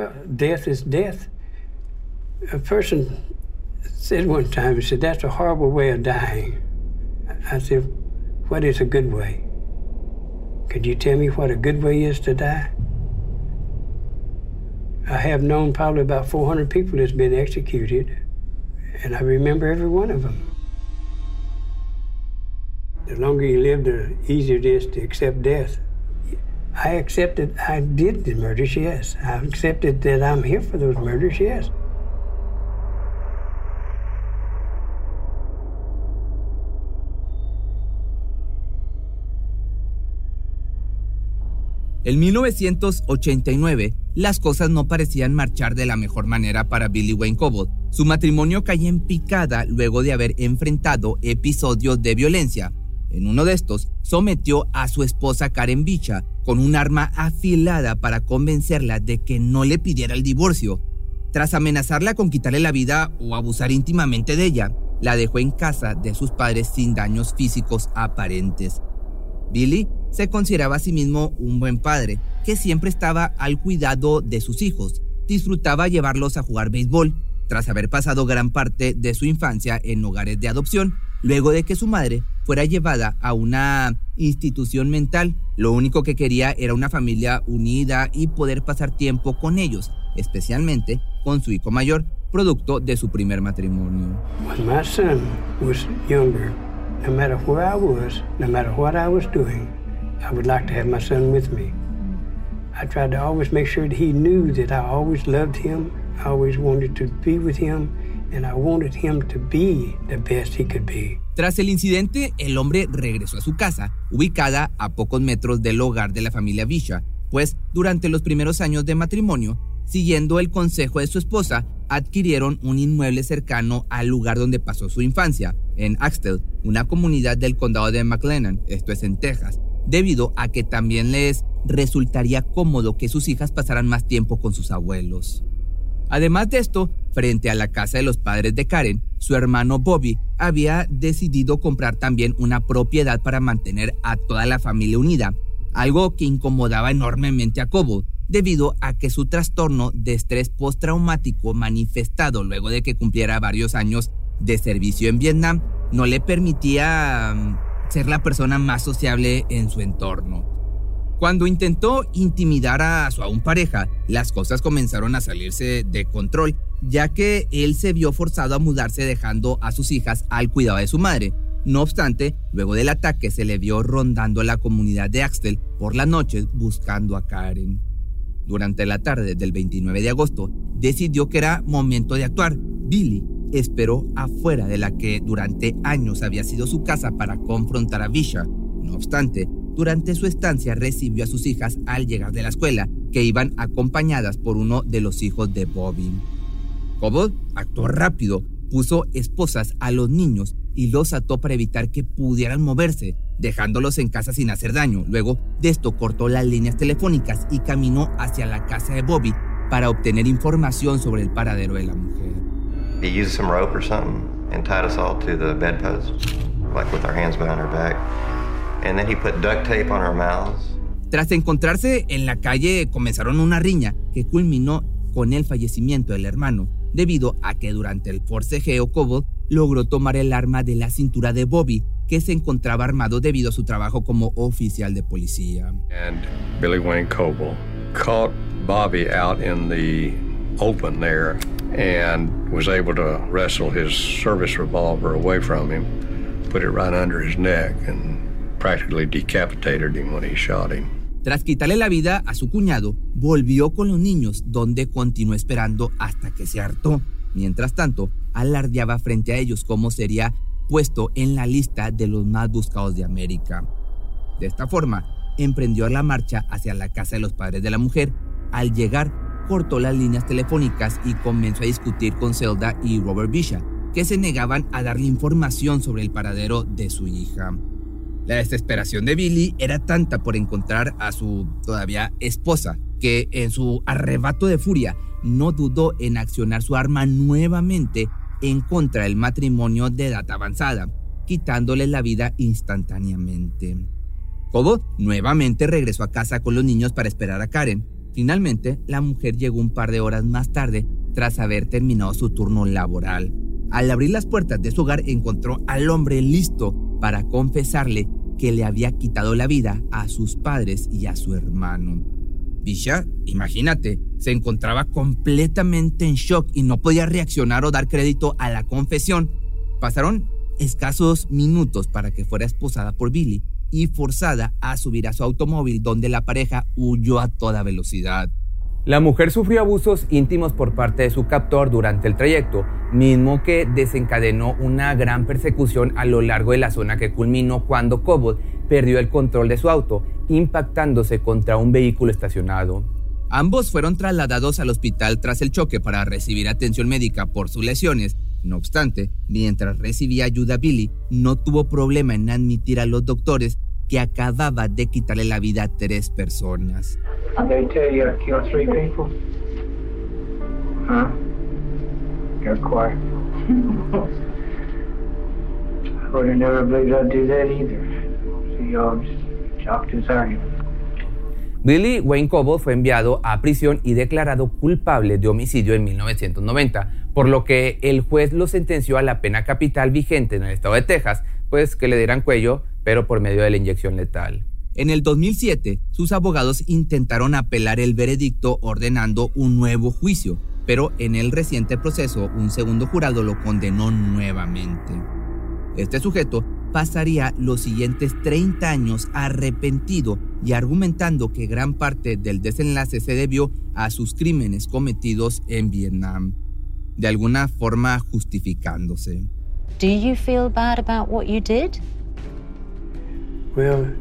Well, death is death. A person said one time, he said, that's a horrible way of dying. I said, what is a good way? Could you tell me what a good way is to die? I have known probably about 400 people that's been executed, and I remember every one of them. The longer you live, the easier it is to accept death. I accepted I did the murders, yes. I accepted that I'm here for those murders, yes. En 1989, las cosas no parecían marchar de la mejor manera para Billy Wayne Cobbett. Su matrimonio caía en picada luego de haber enfrentado episodios de violencia. En uno de estos, sometió a su esposa Karen Bicha con un arma afilada para convencerla de que no le pidiera el divorcio. Tras amenazarla con quitarle la vida o abusar íntimamente de ella, la dejó en casa de sus padres sin daños físicos aparentes. Billy se consideraba a sí mismo un buen padre, que siempre estaba al cuidado de sus hijos. Disfrutaba llevarlos a jugar béisbol, tras haber pasado gran parte de su infancia en hogares de adopción, luego de que su madre fuera llevada a una institución mental. Lo único que quería era una familia unida y poder pasar tiempo con ellos, especialmente con su hijo mayor, producto de su primer matrimonio. When my son was younger, no matter where I was, no matter what I was doing, I would like to have my son with me. I tried to always make sure that he knew that I always loved him, I always wanted to be with him, and I wanted him to be the best he could be. Tras el incidente, el hombre regresó a su casa, ubicada a pocos metros del hogar de la familia Visha, pues durante los primeros años de matrimonio, siguiendo el consejo de su esposa, adquirieron un inmueble cercano al lugar donde pasó su infancia, en Axtell, una comunidad del condado de McLennan, esto es en Texas, debido a que también les resultaría cómodo que sus hijas pasaran más tiempo con sus abuelos. Además de esto, frente a la casa de los padres de Karen, su hermano Bobby había decidido comprar también una propiedad para mantener a toda la familia unida, algo que incomodaba enormemente a Cobo, debido a que su trastorno de estrés postraumático manifestado luego de que cumpliera varios años de servicio en Vietnam no le permitía mm, ser la persona más sociable en su entorno. Cuando intentó intimidar a su aún pareja, las cosas comenzaron a salirse de control, ya que él se vio forzado a mudarse dejando a sus hijas al cuidado de su madre. No obstante, luego del ataque se le vio rondando la comunidad de Axtel por las noches buscando a Karen. Durante la tarde del 29 de agosto, decidió que era momento de actuar. Billy esperó afuera de la que durante años había sido su casa para confrontar a Bisha. No obstante, durante su estancia recibió a sus hijas al llegar de la escuela, que iban acompañadas por uno de los hijos de Bobby. Cobbett actuó rápido, puso esposas a los niños y los ató para evitar que pudieran moverse, dejándolos en casa sin hacer daño. Luego de esto cortó las líneas telefónicas y caminó hacia la casa de Bobby para obtener información sobre el paradero de la mujer. He used some rope or something and tied us all to the bedpost, like with our hands behind our back. And then he put duct tape on our mouths. Tras encontrarse en la calle, comenzaron una riña que culminó con el fallecimiento del hermano, debido a que durante el forcejeo Cobbett logró tomar el arma de la cintura de Bobby, que se encontraba armado debido a su trabajo como oficial de policía. And Billy Wayne Coble caught Bobby out in the open there and was able to wrestle his service revolver away from him, put it right under his neck, and Tras quitarle la vida a su cuñado, volvió con los niños, donde continuó esperando hasta que se hartó. Mientras tanto, alardeaba frente a ellos cómo sería puesto en la lista de los más buscados de América. De esta forma, emprendió la marcha hacia la casa de los padres de la mujer. Al llegar, cortó las líneas telefónicas y comenzó a discutir con Zelda y Robert Bishop, que se negaban a darle información sobre el paradero de su hija. La desesperación de Billy era tanta por encontrar a su todavía esposa, que en su arrebato de furia no dudó en accionar su arma nuevamente en contra del matrimonio de edad avanzada, quitándole la vida instantáneamente. Cobo nuevamente regresó a casa con los niños para esperar a Karen. Finalmente, la mujer llegó un par de horas más tarde tras haber terminado su turno laboral. Al abrir las puertas de su hogar encontró al hombre listo para confesarle que le había quitado la vida a sus padres y a su hermano. Bisha, imagínate, se encontraba completamente en shock y no podía reaccionar o dar crédito a la confesión. Pasaron escasos minutos para que fuera esposada por Billy y forzada a subir a su automóvil donde la pareja huyó a toda velocidad. La mujer sufrió abusos íntimos por parte de su captor durante el trayecto, mismo que desencadenó una gran persecución a lo largo de la zona que culminó cuando Cobot perdió el control de su auto, impactándose contra un vehículo estacionado. Ambos fueron trasladados al hospital tras el choque para recibir atención médica por sus lesiones. No obstante, mientras recibía ayuda Billy, no tuvo problema en admitir a los doctores que acababa de quitarle la vida a tres personas. Billy Wayne Coble fue enviado a prisión y declarado culpable de homicidio en 1990, por lo que el juez lo sentenció a la pena capital vigente en el estado de Texas, pues que le dieran cuello pero por medio de la inyección letal. En el 2007, sus abogados intentaron apelar el veredicto ordenando un nuevo juicio, pero en el reciente proceso un segundo jurado lo condenó nuevamente. Este sujeto pasaría los siguientes 30 años arrepentido y argumentando que gran parte del desenlace se debió a sus crímenes cometidos en Vietnam, de alguna forma justificándose. Do you feel bad about what you did? Well,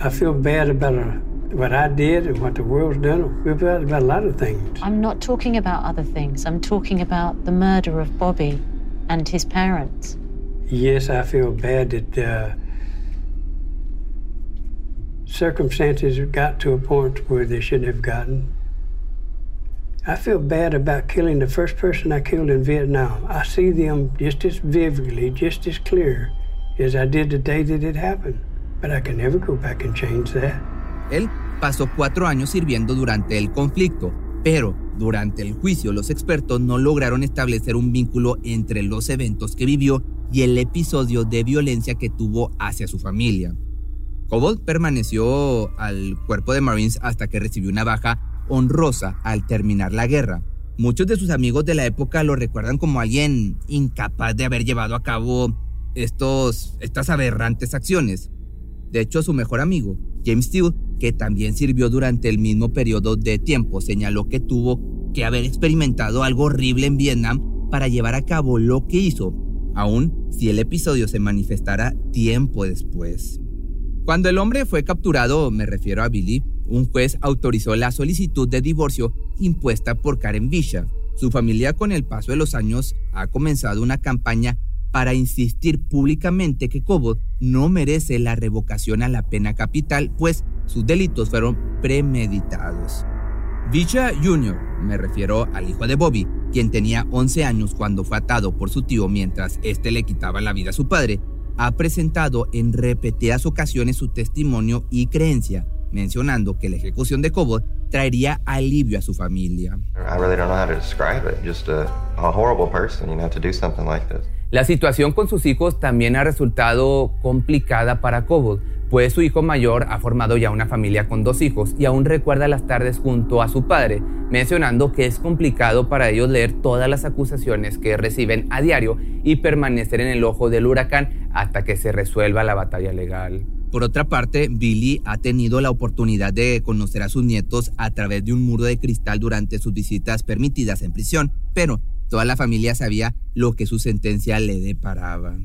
I feel bad about uh, what I did and what the world's done. I feel bad about a lot of things. I'm not talking about other things. I'm talking about the murder of Bobby and his parents. Yes, I feel bad that uh, circumstances got to a point where they shouldn't have gotten. I feel bad about killing the first person I killed in Vietnam. I see them just as vividly, just as clear as I did the day that it happened. Él pasó cuatro años sirviendo durante el conflicto, pero durante el juicio los expertos no lograron establecer un vínculo entre los eventos que vivió y el episodio de violencia que tuvo hacia su familia. Cobalt permaneció al cuerpo de Marines hasta que recibió una baja honrosa al terminar la guerra. Muchos de sus amigos de la época lo recuerdan como alguien incapaz de haber llevado a cabo estos, estas aberrantes acciones. De hecho, su mejor amigo, James Steele, que también sirvió durante el mismo periodo de tiempo, señaló que tuvo que haber experimentado algo horrible en Vietnam para llevar a cabo lo que hizo, aun si el episodio se manifestara tiempo después. Cuando el hombre fue capturado, me refiero a Billy, un juez autorizó la solicitud de divorcio impuesta por Karen Bisha. Su familia con el paso de los años ha comenzado una campaña para insistir públicamente que Cobot no merece la revocación a la pena capital, pues sus delitos fueron premeditados. Vicha Jr., me refiero al hijo de Bobby, quien tenía 11 años cuando fue atado por su tío mientras éste le quitaba la vida a su padre, ha presentado en repetidas ocasiones su testimonio y creencia, mencionando que la ejecución de Cobot traería alivio a su familia. I really don't know how to describe it. Just a, a horrible person, you know, to do something like this. La situación con sus hijos también ha resultado complicada para Cobol, pues su hijo mayor ha formado ya una familia con dos hijos y aún recuerda las tardes junto a su padre, mencionando que es complicado para ellos leer todas las acusaciones que reciben a diario y permanecer en el ojo del huracán hasta que se resuelva la batalla legal. Por otra parte, Billy ha tenido la oportunidad de conocer a sus nietos a través de un muro de cristal durante sus visitas permitidas en prisión, pero Toda la familia sabía lo que su sentencia le deparaba.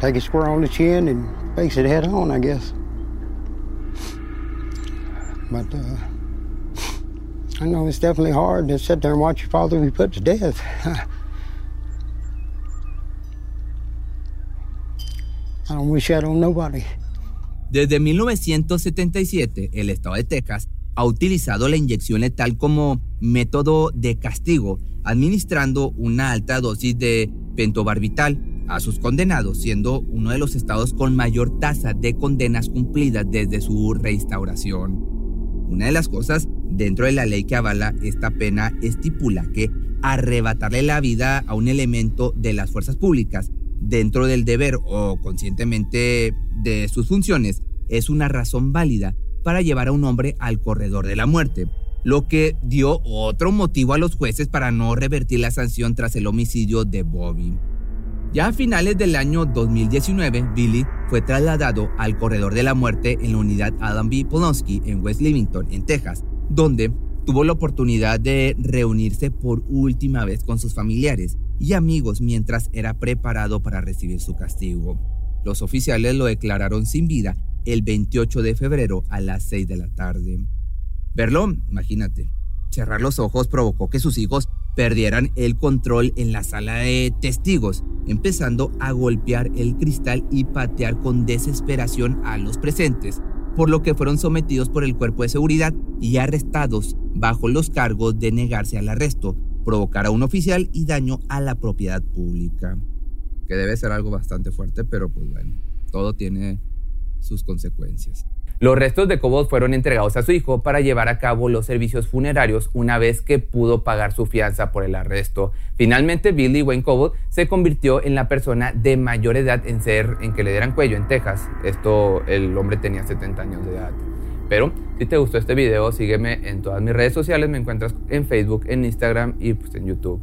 Take it square on the chin and face it head on, I guess. But uh, I know it's definitely hard to sit there and watch your father be put to death. I don't wish that on nobody. Desde 1977, el estado de Texas ha utilizado la inyección letal como método de castigo, administrando una alta dosis de pentobarbital a sus condenados, siendo uno de los estados con mayor tasa de condenas cumplidas desde su reinstauración. Una de las cosas dentro de la ley que avala esta pena estipula que arrebatarle la vida a un elemento de las fuerzas públicas dentro del deber o conscientemente de sus funciones es una razón válida para llevar a un hombre al corredor de la muerte, lo que dio otro motivo a los jueces para no revertir la sanción tras el homicidio de Bobby. Ya a finales del año 2019, Billy fue trasladado al corredor de la muerte en la unidad Adam B. Polonsky en West Livington, en Texas, donde tuvo la oportunidad de reunirse por última vez con sus familiares y amigos mientras era preparado para recibir su castigo. Los oficiales lo declararon sin vida el 28 de febrero a las 6 de la tarde. Verlo, imagínate, cerrar los ojos provocó que sus hijos perdieran el control en la sala de testigos, empezando a golpear el cristal y patear con desesperación a los presentes, por lo que fueron sometidos por el cuerpo de seguridad y arrestados bajo los cargos de negarse al arresto, provocar a un oficial y daño a la propiedad pública. Que debe ser algo bastante fuerte, pero pues bueno, todo tiene sus consecuencias. Los restos de Cobot fueron entregados a su hijo para llevar a cabo los servicios funerarios una vez que pudo pagar su fianza por el arresto. Finalmente, Billy Wayne Cobot se convirtió en la persona de mayor edad en ser en que le dieran cuello en Texas. Esto, el hombre tenía 70 años de edad. Pero si te gustó este video, sígueme en todas mis redes sociales. Me encuentras en Facebook, en Instagram y pues, en YouTube.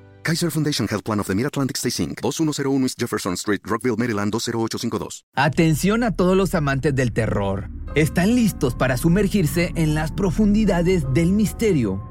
Kaiser Foundation Health Plan of the Mid-Atlantic Stay Inc., 2101 East Jefferson Street, Rockville, Maryland 20852. Atención a todos los amantes del terror. ¿Están listos para sumergirse en las profundidades del misterio?